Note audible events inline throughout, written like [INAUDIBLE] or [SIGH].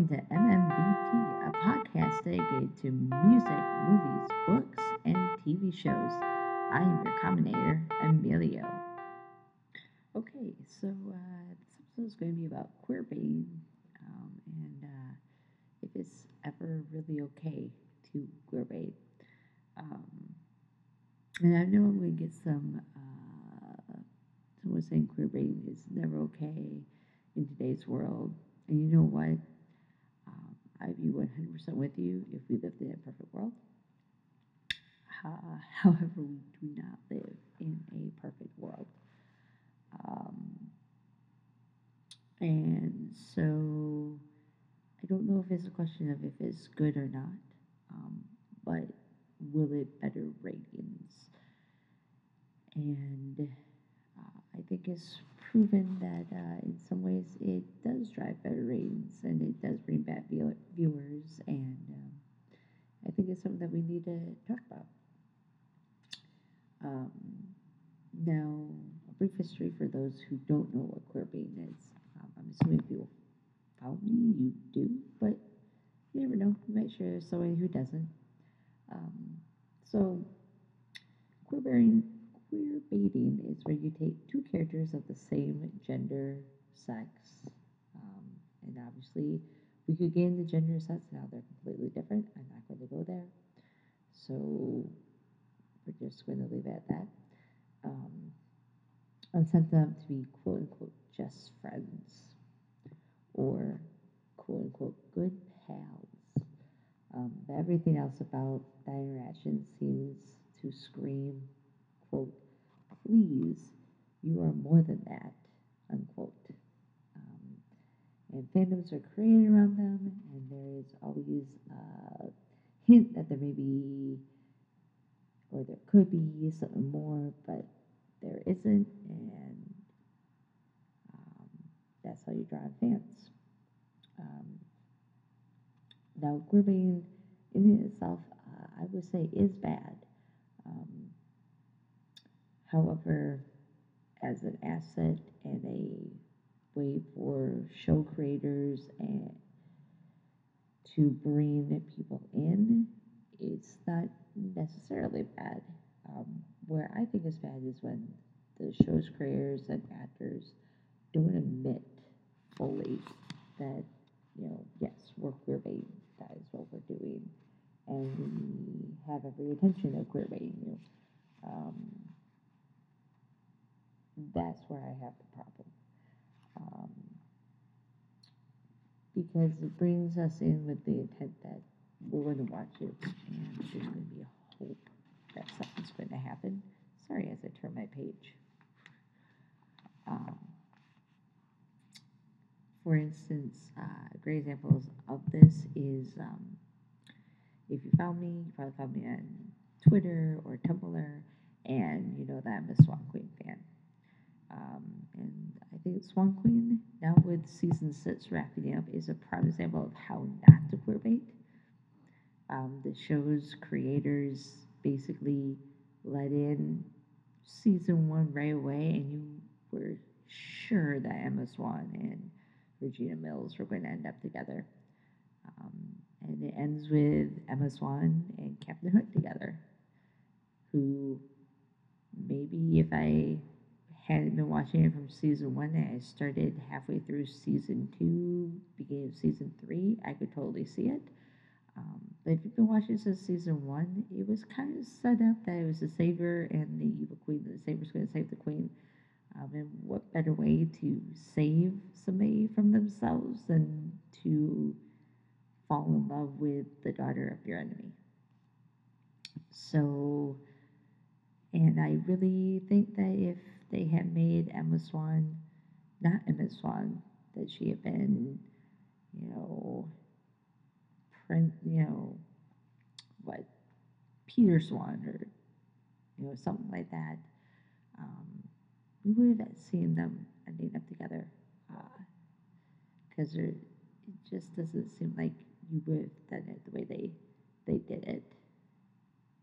Welcome to MMBT, a podcast dedicated to music, movies, books, and TV shows. I am your commentator, Emilio. Okay, so uh, this episode is going to be about queer baiting um, and uh, if it's ever really okay to queer bait. Um, and I know I'm going to get some, uh, someone saying queer baiting is never okay in today's world. And you know what? Be 100% with you if we lived in a perfect world. Uh, [LAUGHS] however, we do not live in a perfect world. Um, and so I don't know if it's a question of if it's good or not, um, but will it better ratings? And uh, I think it's proven that uh, in some ways it does drive better ratings and it does bring back view- viewers. And um, I think it's something that we need to talk about. Um, now, a brief history for those who don't know what queer baiting is. Um, I'm assuming if you follow me, you do, but you never know. You might share someone who doesn't. Um, so, queer baiting, queer baiting is where you take two characters of the same gender, sex, um, and obviously we could get into gender sets now they're completely different. I'm not going to go there. So we're just going to leave it at that. Um, and sent them to be quote unquote just friends or quote unquote good pals. Um, but everything else about that interaction seems to scream, quote, please, you are more than that, unquote. Um, and fandoms are created around them, and there is always a hint that there may be, or there could be something more, but there isn't, and um, that's how you draw fans. Um, now, queerbaiting in itself, uh, I would say, is bad. However, as an asset and a way for show creators and to bring people in, it's not necessarily bad. Um, where I think is bad is when the show's creators and actors don't admit fully that, you know, yes, we're queer baiting, that is what we're doing, and we have every intention of queer baiting you. Um, that's where I have the problem. Um, because it brings us in with the intent that we're going to watch it and there's going to be a hope that something's going to happen. Sorry, as I turn my page. Um, for instance, uh, great examples of this is um, if you found me, you probably found me on Twitter or Tumblr, and you know that I'm a Swan Queen fan. Um, and I think Swan Queen, now with season six wrapping up, is a prime example of how not to queerbait. Um, the show's creators basically let in season one right away, and you were sure that Emma Swan and Regina Mills were going to end up together. Um, and it ends with Emma Swan and Captain Hook together, who maybe if I hadn't been watching it from season one and I started halfway through season two, beginning of season three, I could totally see it. Um, but if you've been watching since season one, it was kind of set up that it was the savior and the evil queen. The savior's going to save the queen. Um, and what better way to save somebody from themselves than to fall in love with the daughter of your enemy? So, and I really think that if they had made Emma Swan, not Emma Swan, that she had been, you know, print, you know, what, Peter Swan or, you know, something like that, um, we would have seen them ending up together. Because uh, it just doesn't seem like you would have done it the way they, they did it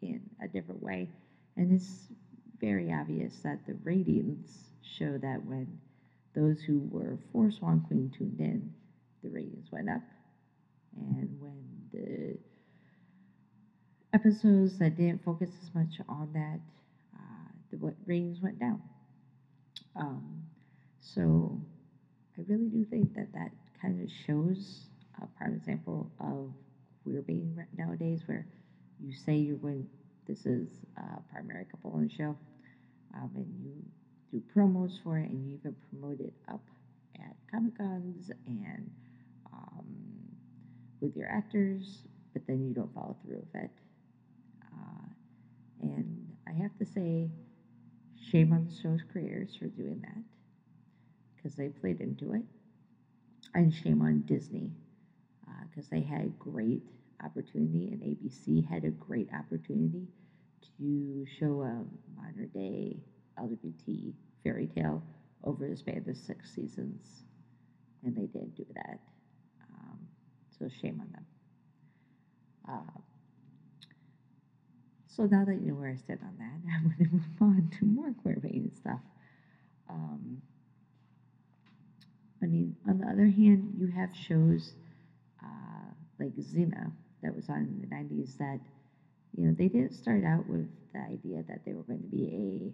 in a different way. And it's very obvious that the ratings show that when those who were for Swan Queen tuned in, the ratings went up. And when the episodes that didn't focus as much on that, uh, the ratings went down. Um, so I really do think that that kind of shows a prime example of queer being nowadays, where you say you're going, this is a primary couple on the show, um, and you do promos for it, and you even promote it up at Comic Cons and um, with your actors, but then you don't follow through with it. Uh, and I have to say, shame on the show's creators for doing that because they played into it, and shame on Disney because uh, they had a great opportunity, and ABC had a great opportunity to show a modern day LGBT fairy tale over the span of six seasons, and they didn't do that. Um, so shame on them. Uh, so now that you know where I stand on that, [LAUGHS] I'm going to move on to more queer baiting stuff. Um, I mean, on the other hand, you have shows uh, like Xena that was on in the 90s that, you know, they didn't start out with the idea that they were going to be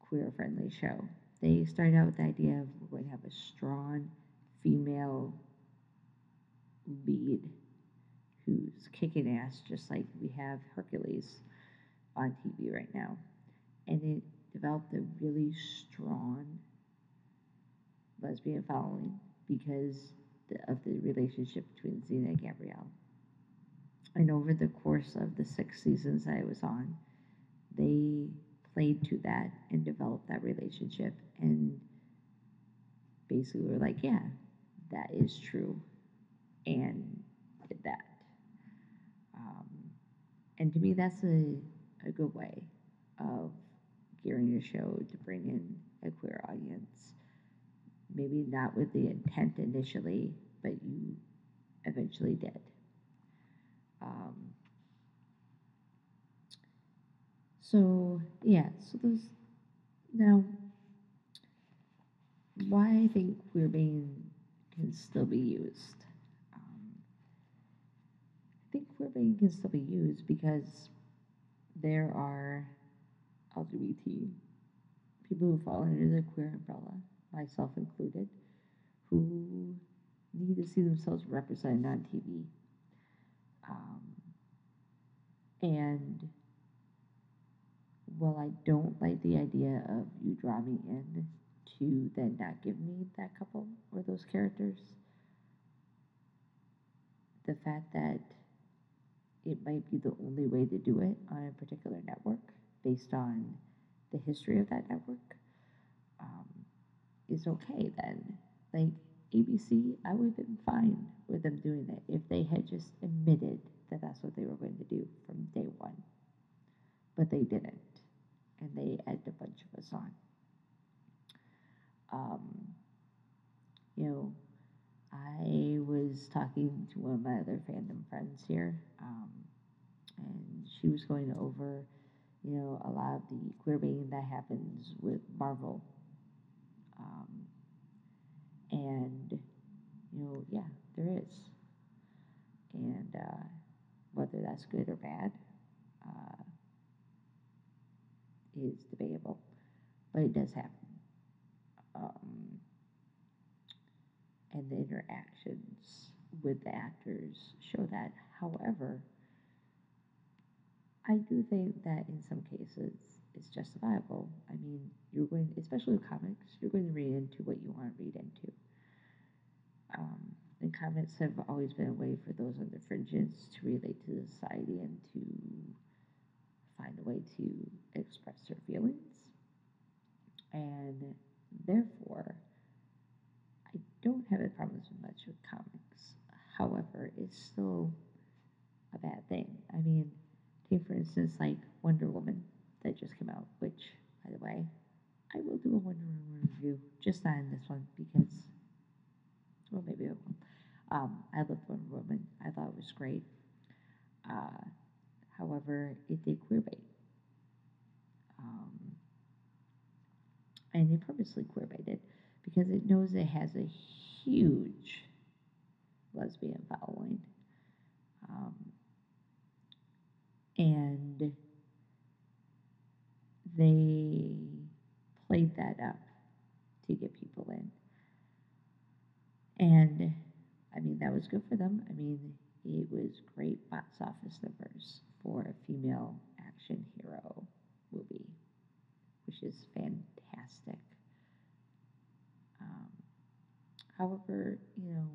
a queer friendly show. They started out with the idea of we're going to have a strong female lead who's kicking ass, just like we have Hercules on TV right now. And it developed a really strong lesbian following because of the relationship between Xena and Gabrielle. And over the course of the six seasons I was on, they played to that and developed that relationship and basically were like, yeah, that is true, and did that. Um, and to me, that's a, a good way of gearing a show to bring in a queer audience maybe not with the intent initially, but you eventually did. Um, so yeah, so those now why I think baiting can still be used. Um, I think baiting can still be used because there are LGBT people who fall under the queer umbrella myself included, who need to see themselves represented on TV. Um, and while I don't like the idea of you driving in to then not give me that couple or those characters, the fact that it might be the only way to do it on a particular network based on the history of that network um, is okay then. Like ABC, I would have been fine with them doing it if they had just admitted that that's what they were going to do from day one. But they didn't. And they added a bunch of us on. Um, you know, I was talking to one of my other fandom friends here, um, and she was going over, you know, a lot of the queer baiting that happens with Marvel um, and, you know, yeah, there is. And uh, whether that's good or bad uh, is debatable, but it does happen. Um, and the interactions with the actors show that. However, I do think that in some cases it's justifiable. I mean, you're going, especially with comics, you're going to read into what you want to read into. Um, and comics have always been a way for those on the fringes to relate to society and to find a way to express their feelings. And therefore, I don't have a problem so much with comics. However, it's still a bad thing. I mean, take for instance, like Wonder Woman that just came out, which, by the way, I will do a Wonder Woman review, just in this one because, well, maybe it will. Um, I loved Wonder Woman. I thought it was great. Uh, however, it did queerbait. Um, and it purposely queerbaited because it knows it has a huge lesbian following. Um, and they played that up to get people in. And I mean, that was good for them. I mean, it was great box office numbers for a female action hero movie, which is fantastic. Um, however, you know,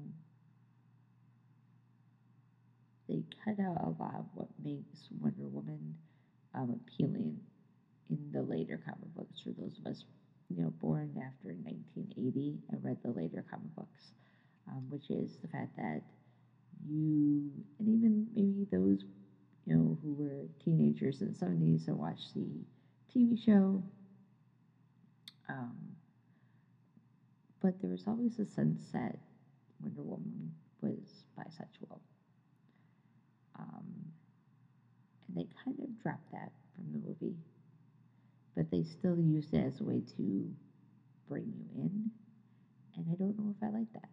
they cut out a lot of what makes Wonder Woman um, appealing in the later comic books for those of us, you know, born after 1980 and read the later comic books, um, which is the fact that you, and even maybe those, you know, who were teenagers in the 70s and watched the TV show, um, but there was always a sense that Wonder Woman was bisexual. Um, and they kind of dropped that from the movie, but they still used it as a way to bring you in, and I don't know if I like that.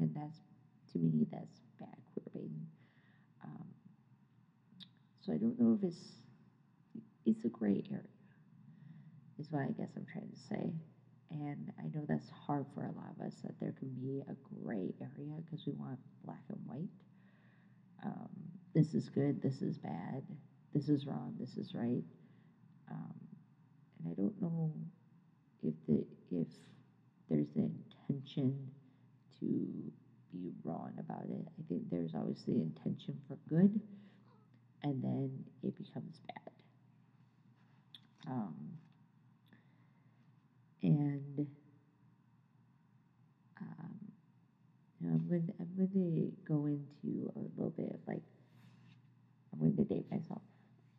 And that's, to me, that's baiting. Um, so I don't know if it's, it's a gray area, is what I guess I'm trying to say. And I know that's hard for a lot of us that there can be a gray area because we want black and white um, this is good, this is bad, this is wrong, this is right. Um, and I don't know if the if there's the intention to be wrong about it. I think there's always the intention for good, and then it becomes bad. Um, and um, you know, I'm going to, I'm going to go into a little bit of like I'm going to date myself.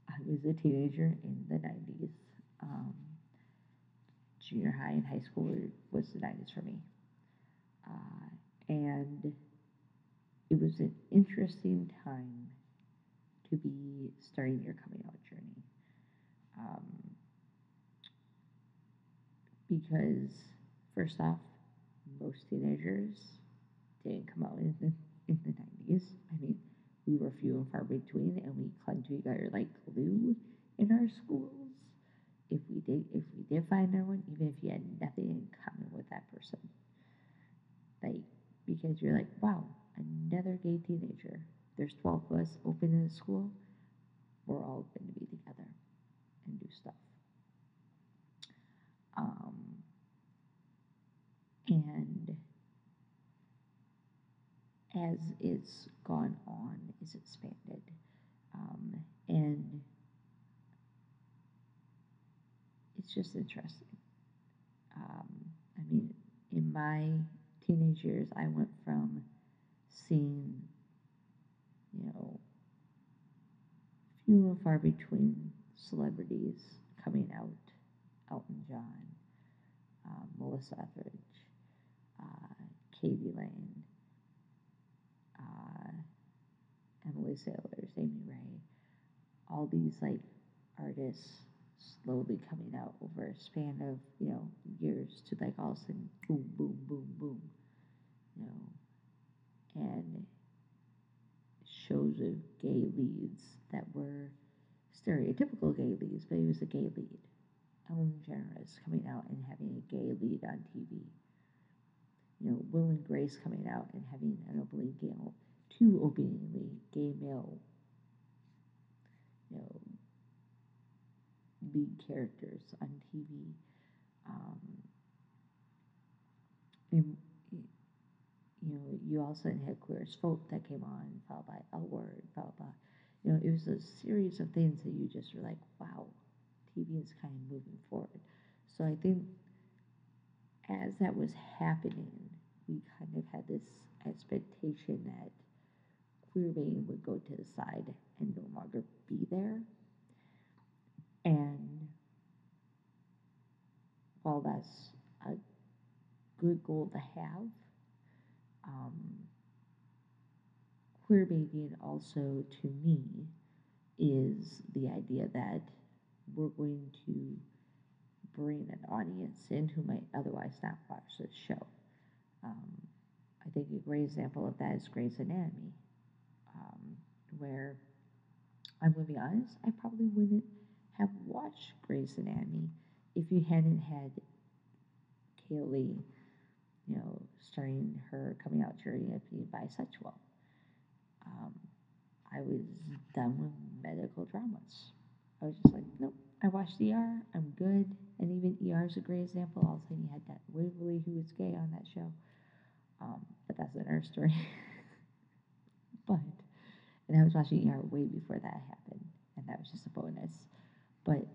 I was a teenager in the 90s. Um, junior high and high school was the 90s for me. Uh, and it was an interesting time to be starting your coming out journey. Um, because, first off, most teenagers didn't come out in the, in the 90s. I mean, we were few and far between, and we clung to each other like glue in our schools. If we did, if we did find our one, even if you had nothing in common with that person, like because you're like, wow, another gay teenager. There's 12 of us open in the school. We're all going to be together and do stuff. Um, and as it's gone on, is expanded. Um, and it's just interesting. Um, I mean, in my teenage years, I went from seeing, you know, few and far between celebrities coming out Elton John, um, Melissa Etheridge, uh, k.d. lang, uh, Emily Saliers, Amy Ray, all these like artists slowly coming out over a span of you know years to like all of a sudden boom boom boom boom you know and shows of gay leads that were stereotypical gay leads but he was a gay lead Ellen DeGeneres coming out and having a gay lead on TV you know Will and Grace coming out and having an openly gay two openly gay male you know lead characters on TV. Um, and, you know, you also had Queer Folk that came on, followed by L Word, followed by, you know, it was a series of things that you just were like, wow, TV is kind of moving forward. So I think as that was happening, we kind of had this expectation that queer baiting would go to the side and no longer be there. And while that's a good goal to have, um, queer baiting also to me is the idea that we're going to bring an audience in who might otherwise not watch this show. Um, I think a great example of that is Grey's Anatomy. Um, where I'm gonna be honest, I probably wouldn't have watched Grey's Anatomy if you hadn't had Callie, you know, starting her coming out journey of being bisexual. Um, I was done with medical dramas. I was just like, nope. I watched ER. I'm good. And even ER is a great example. All of a sudden, you had that Waverly who was gay on that show. Um, but that's another story. [LAUGHS] but and I was watching ER way before that happened, and that was just a bonus. But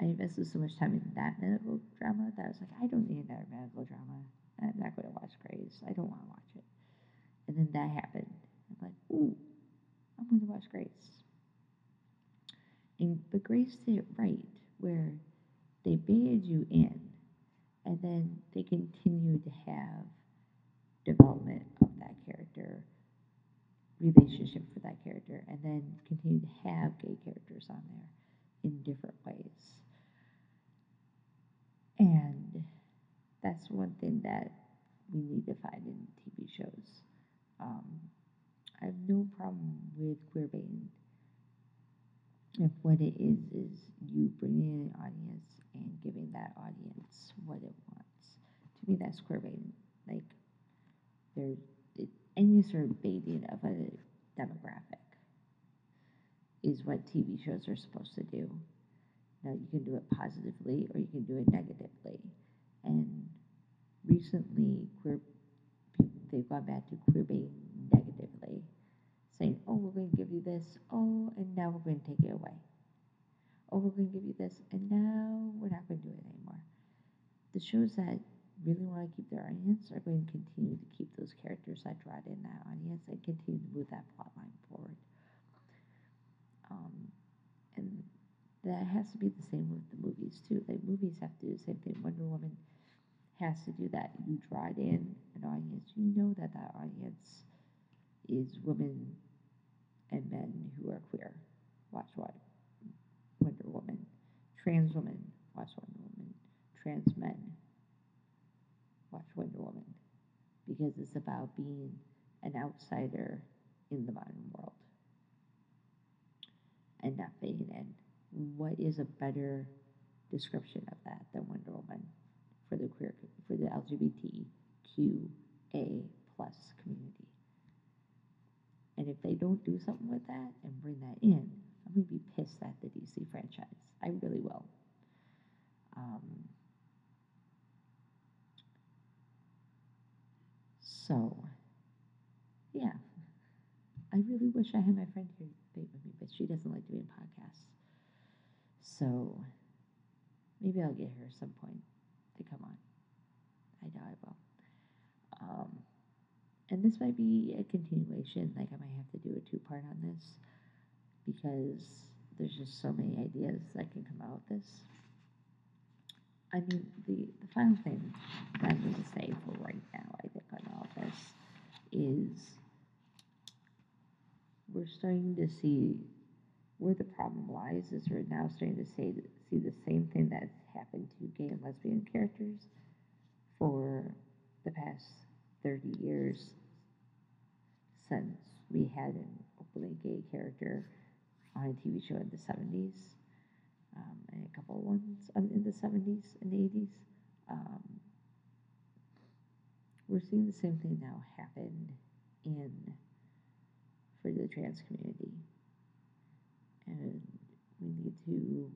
I invested so much time in that medical drama that I was like, I don't need another medical drama. I'm not going to watch Grey's. I don't want to watch it. And then that happened. I'm like, ooh, I'm going to watch Grey's. And but Grey's did it right, where they baited you in, and then they continue to have development of that character, relationship for that character, and then continue to have gay characters on there in different ways. And that's one thing that we need to find in TV shows. Um, I have no problem with queer baiting if what it is is you bringing in an audience and giving that audience what it wants. To me, that's queer baiting. Like, there's any sort of baiting of a demographic is what TV shows are supposed to do. Now, you can do it positively or you can do it negatively. And recently, queer they've gone back to queer baiting negatively saying, oh, we're going to give you this, oh, and now we're going to take it away. Oh, we're going to give you this, and now we're not going to do it anymore. The shows that really want to keep their audience are going to continue to keep those characters that draw in that audience and continue to move that plot line forward. Um, and that has to be the same with the movies too. Like movies have to do the same thing. Wonder Woman has to do that. You draw it in an audience. You know that that audience is women and men who are queer. Watch? Wonder Woman. Trans women. Watch Wonder Woman. Trans men. Watch Wonder Woman. Because it's about being an outsider in the modern world and not fitting in. What is a better description of that than Wonder Woman for the queer the LGBTQA plus community? And if they don't do something with that and bring that in, I'm going to be pissed at the DC franchise. I really will. Um, so, yeah. I really wish I had my friend here debate with me, but she doesn't like doing podcasts. So, maybe I'll get her at some point to come on. I doubt I will. Um, and this might be a continuation. Like I might have to do a two part on this because there's just so many ideas that can come out of this. I mean, the, the final thing that I'm going to say for right now, I think, on all this is we're starting to see where the problem lies is we're now starting to say, see the same thing that's happened to gay and lesbian characters for the past 30 years since we had an openly gay character on a TV show in the 70s um, and a couple ones in the 70s and 80s. Um, we're seeing the same thing now happen in for the trans community, and we need to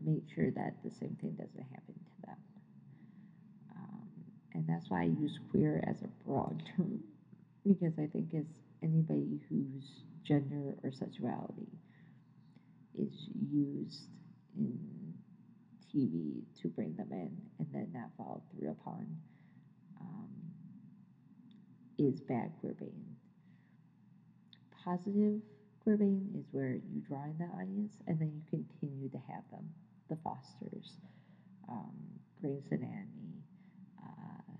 make sure that the same thing doesn't happen them. Um, and that's why I use queer as a broad term, because I think as anybody whose gender or sexuality is used in TV to bring them in and then not followed through upon um, is bad queer baiting. Positive queer baiting is where you draw in the audience and then you continue to have them. The Fosters, um, Grey's Anatomy, uh,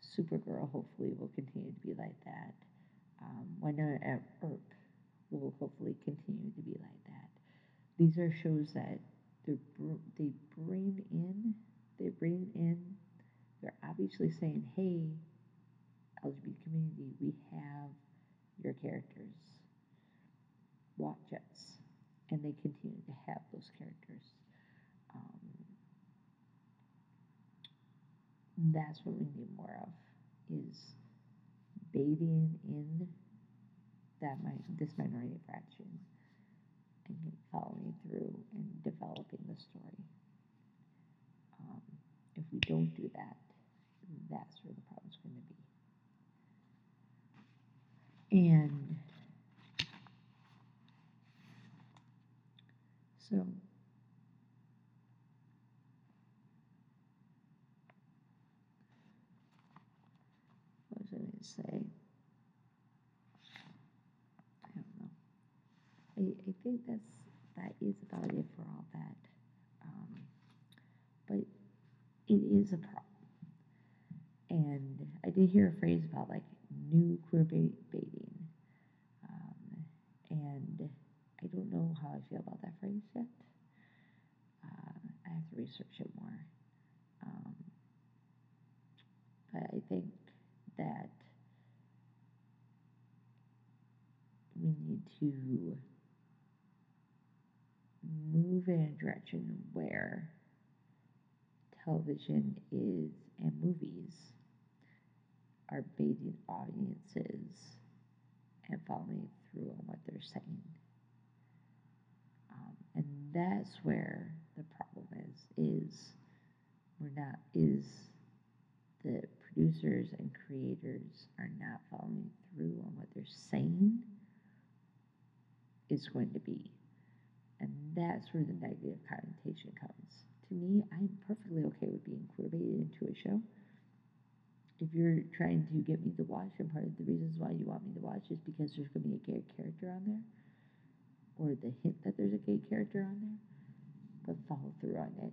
Supergirl hopefully will continue to be like that. Um, at Earp will hopefully continue to be like that. These are shows that they they bring in, they bring in, they're obviously saying, hey, LGBT community, we have your characters watch us, and they continue to have those characters. That's what we need more of is bathing in that mi- this minority fraction and following through and developing the story. Um, if we don't do that, that's where the problem's going to be. And so what was I going to say? I don't know. I, I think that's that is about it for all that. Um, but it is a problem. And I did hear a phrase about like new queer bait baiting. Um, and I don't know how I feel about that phrase yet. Uh, I have to research it more. Um, but I think that we need to move in a direction where television is and movies are baiting audiences and following through on what they're saying. Um, and that's where the problem is, is we're not, is the producers and creators are not following through on what they're saying is going to be. And that's where the negative connotation comes. To me, I'm perfectly okay with being queer baited into a show. If you're trying to get me to watch, and part of the reasons why you want me to watch is because there's going to be a gay character on there, or the hint that there's a gay character on there, but follow through on it.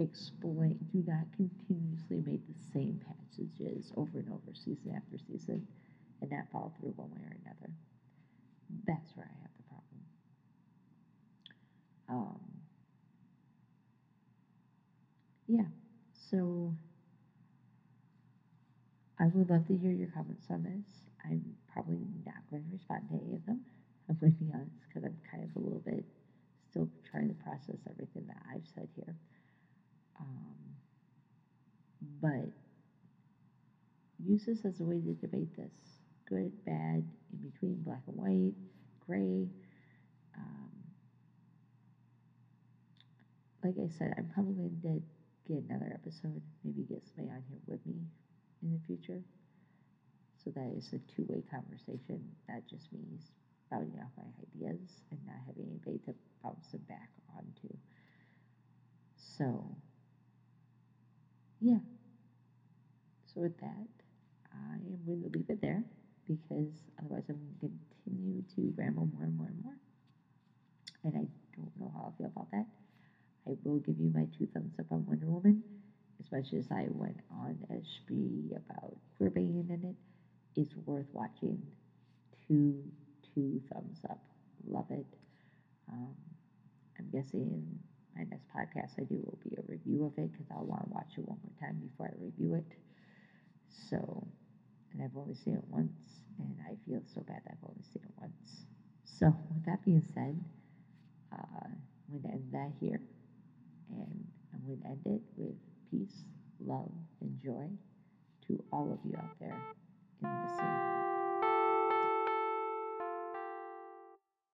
Explain, do not continuously make the same passages over and over, season after season, and not follow through one way or another. That's where I have the problem. Um, yeah, so I would love to hear your comments on this. I'm probably not going to respond to any of them. [LAUGHS] I'm going to be honest because I'm kind of a little bit still trying to process everything that I've said here. Um, but use this as a way to debate this good, bad, in between, black and white, gray. Um, like I said, I'm probably going to get another episode, maybe get somebody on here with me in the future. So that it's a two way conversation, not just me spouting off my ideas and not having anybody to bounce them back onto. So, yeah. So, with that, I am going to leave it there because otherwise I'm going to continue to ramble more and more and more. And I don't know how I feel about that. I will give you my two thumbs up on Wonder Woman. As much as I went on a spree about queerbaiting in it, it's worth watching. Two, two thumbs up. Love it. Um, I'm guessing my next podcast I do will be a review of it because I'll want to watch it one more time before I review it. So, and I've only seen it once, and I feel so bad that I've only seen it once. So, with that being said, uh, I'm going to end that here, and I'm going to end it with peace, love, and joy to all of you out there in the sea.